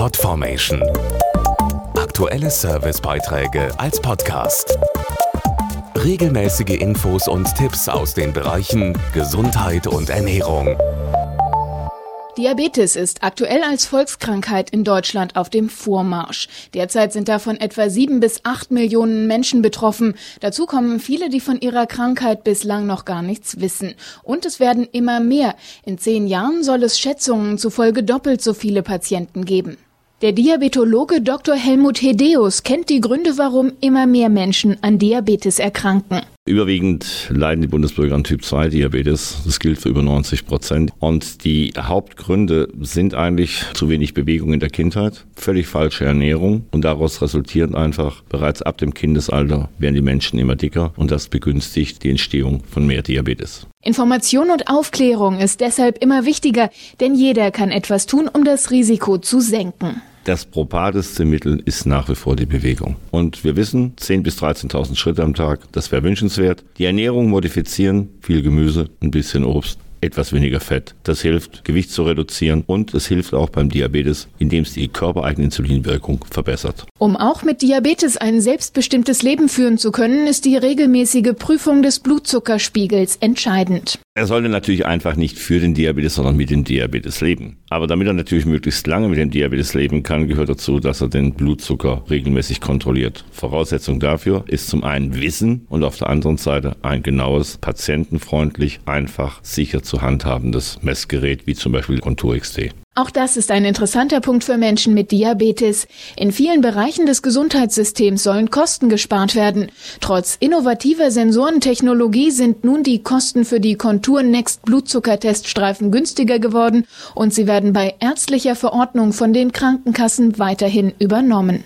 Podformation. Aktuelle Servicebeiträge als Podcast. Regelmäßige Infos und Tipps aus den Bereichen Gesundheit und Ernährung. Diabetes ist aktuell als Volkskrankheit in Deutschland auf dem Vormarsch. Derzeit sind davon etwa sieben bis acht Millionen Menschen betroffen. Dazu kommen viele, die von ihrer Krankheit bislang noch gar nichts wissen. Und es werden immer mehr. In zehn Jahren soll es Schätzungen zufolge doppelt so viele Patienten geben. Der Diabetologe Dr. Helmut Hedeus kennt die Gründe, warum immer mehr Menschen an Diabetes erkranken. Überwiegend leiden die Bundesbürger an Typ 2 Diabetes. Das gilt für über 90 Prozent. Und die Hauptgründe sind eigentlich zu wenig Bewegung in der Kindheit, völlig falsche Ernährung und daraus resultiert einfach, bereits ab dem Kindesalter werden die Menschen immer dicker und das begünstigt die Entstehung von mehr Diabetes. Information und Aufklärung ist deshalb immer wichtiger, denn jeder kann etwas tun, um das Risiko zu senken. Das probateste Mittel ist nach wie vor die Bewegung. Und wir wissen, 10.000 bis 13.000 Schritte am Tag, das wäre wünschenswert. Die Ernährung modifizieren, viel Gemüse, ein bisschen Obst etwas weniger Fett. Das hilft, Gewicht zu reduzieren und es hilft auch beim Diabetes, indem es die körpereigene Insulinwirkung verbessert. Um auch mit Diabetes ein selbstbestimmtes Leben führen zu können, ist die regelmäßige Prüfung des Blutzuckerspiegels entscheidend. Er sollte natürlich einfach nicht für den Diabetes, sondern mit dem Diabetes leben. Aber damit er natürlich möglichst lange mit dem Diabetes leben kann, gehört dazu, dass er den Blutzucker regelmäßig kontrolliert. Voraussetzung dafür ist zum einen Wissen und auf der anderen Seite ein genaues, patientenfreundlich, einfach, sicher zu handhabendes Messgerät wie zum Beispiel Contour XT. Auch das ist ein interessanter Punkt für Menschen mit Diabetes. In vielen Bereichen des Gesundheitssystems sollen Kosten gespart werden. Trotz innovativer Sensorentechnologie sind nun die Kosten für die Contour Next Blutzuckerteststreifen günstiger geworden und sie werden bei ärztlicher Verordnung von den Krankenkassen weiterhin übernommen.